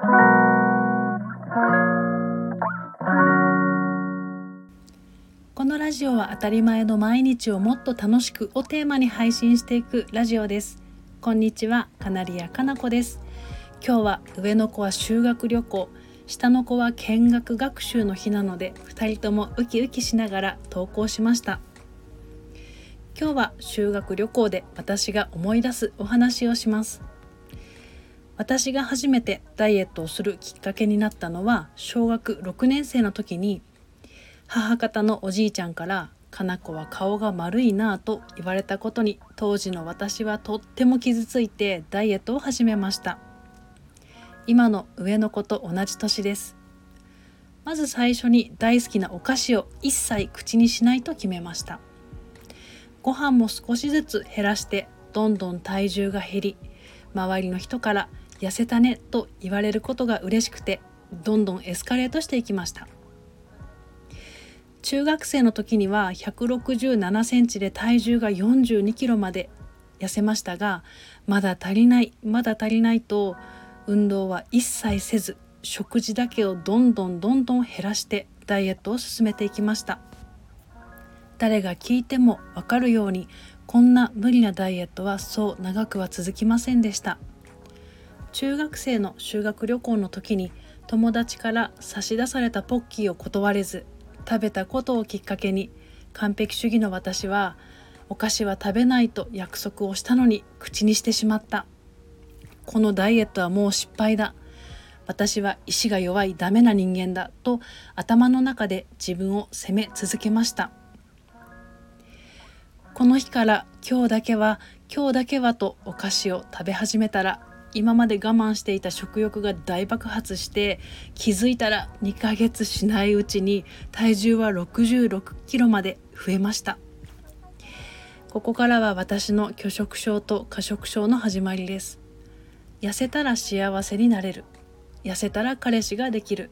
このラジオは当たり前の毎日をもっと楽しくをテーマに配信していくラジオです。こんにちはカナリアかなこです。今日は上の子は修学旅行下の子は見学学習の日なので2人ともウキウキしながら投稿しました。今日は修学旅行で私が思い出すお話をします。私が初めてダイエットをするきっかけになったのは小学6年生の時に母方のおじいちゃんから「かな子は顔が丸いな」と言われたことに当時の私はとっても傷ついてダイエットを始めました。今の上の子と同じ年です。まず最初に大好きなお菓子を一切口にしないと決めました。ご飯も少しずつ減らしてどんどん体重が減り周りの人から痩せたねと言われることが嬉しくてどんどんエスカレートしていきました。中学生の時には167センチで体重が42キロまで痩せましたがまだ足りないまだ足りないと運動は一切せず食事だけをどんどんどんどん減らしてダイエットを進めていきました。誰が聞いてもわかるようにこんな無理なダイエットはそう長くは続きませんでした。中学生の修学旅行の時に友達から差し出されたポッキーを断れず食べたことをきっかけに完璧主義の私はお菓子は食べないと約束をしたのに口にしてしまった。このダイエットはもう失敗だ。私は意志が弱いダメな人間だと頭の中で自分を責め続けました。この日から今日だけは今日だけはとお菓子を食べ始めたら今まで我慢していた食欲が大爆発して気づいたら2ヶ月しないうちに体重は66キロまで増えました。ここからは私の拒食症と過食症の始まりです。痩せたら幸せになれる。痩せたら彼氏ができる。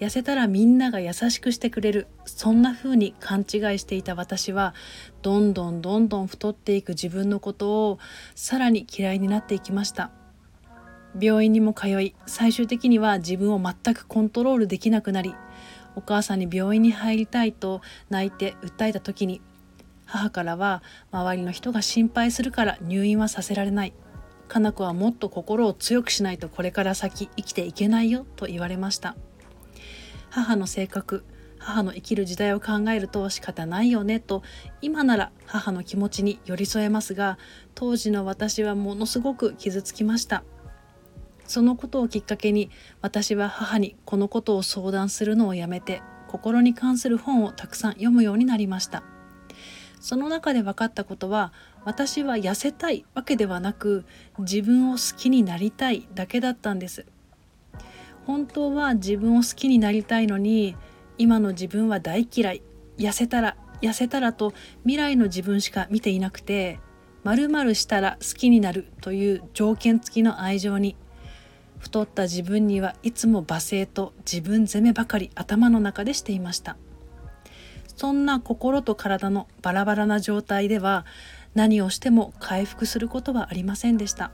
痩せたらみんなが優しくしてくれる。そんな風に勘違いしていた私はどんどんどんどん太っていく自分のことをさらに嫌いになっていきました。病院にも通い最終的には自分を全くコントロールできなくなりお母さんに病院に入りたいと泣いて訴えた時に母からは周りの人が心配するから入院はさせられない。かな子はもっと心を強くしないとこれから先生きていけないよと言われました。母の性格母の生きる時代を考えると仕方ないよねと今なら母の気持ちに寄り添えますが当時の私はものすごく傷つきました。そのことをきっかけに私は母にこのことを相談するのをやめて心に関する本をたくさん読むようになりました。その中で分かったことは私は痩せたいわけではなく自分を好きになりたいだけだったんです。本当は自分を好きになりたいのに今の自分は大嫌い痩せたら痩せたらと未来の自分しか見ていなくて〇〇したら好きになるという条件付きの愛情に太った自分にはいつも罵声と自分責めばかり頭の中でしていました。そんな心と体のバラバラな状態では何をしても回復することはありませんでした。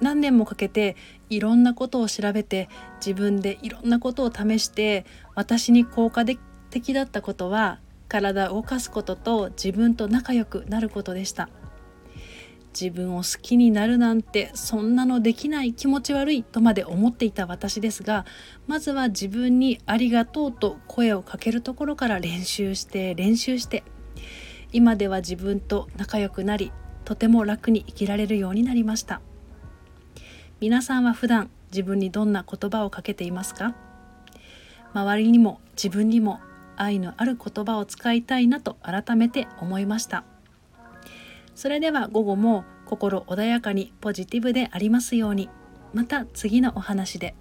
何年もかけていろんなことを調べて自分でいろんなことを試して私に効果的だったことは体を動かすことと自分と仲良くなることでした。自分を好きになるなんてそんなのできない気持ち悪いとまで思っていた私ですがまずは自分にありがとうと声をかけるところから練習して練習して。今では自分と仲良くなりとても楽に生きられるようになりました。皆さんは普段自分にどんな言葉をかけていますか？周りにも自分にも愛のある言葉を使いたいなと改めて思いました。それでは午後も心穏やかにポジティブでありますようにまた次のお話で。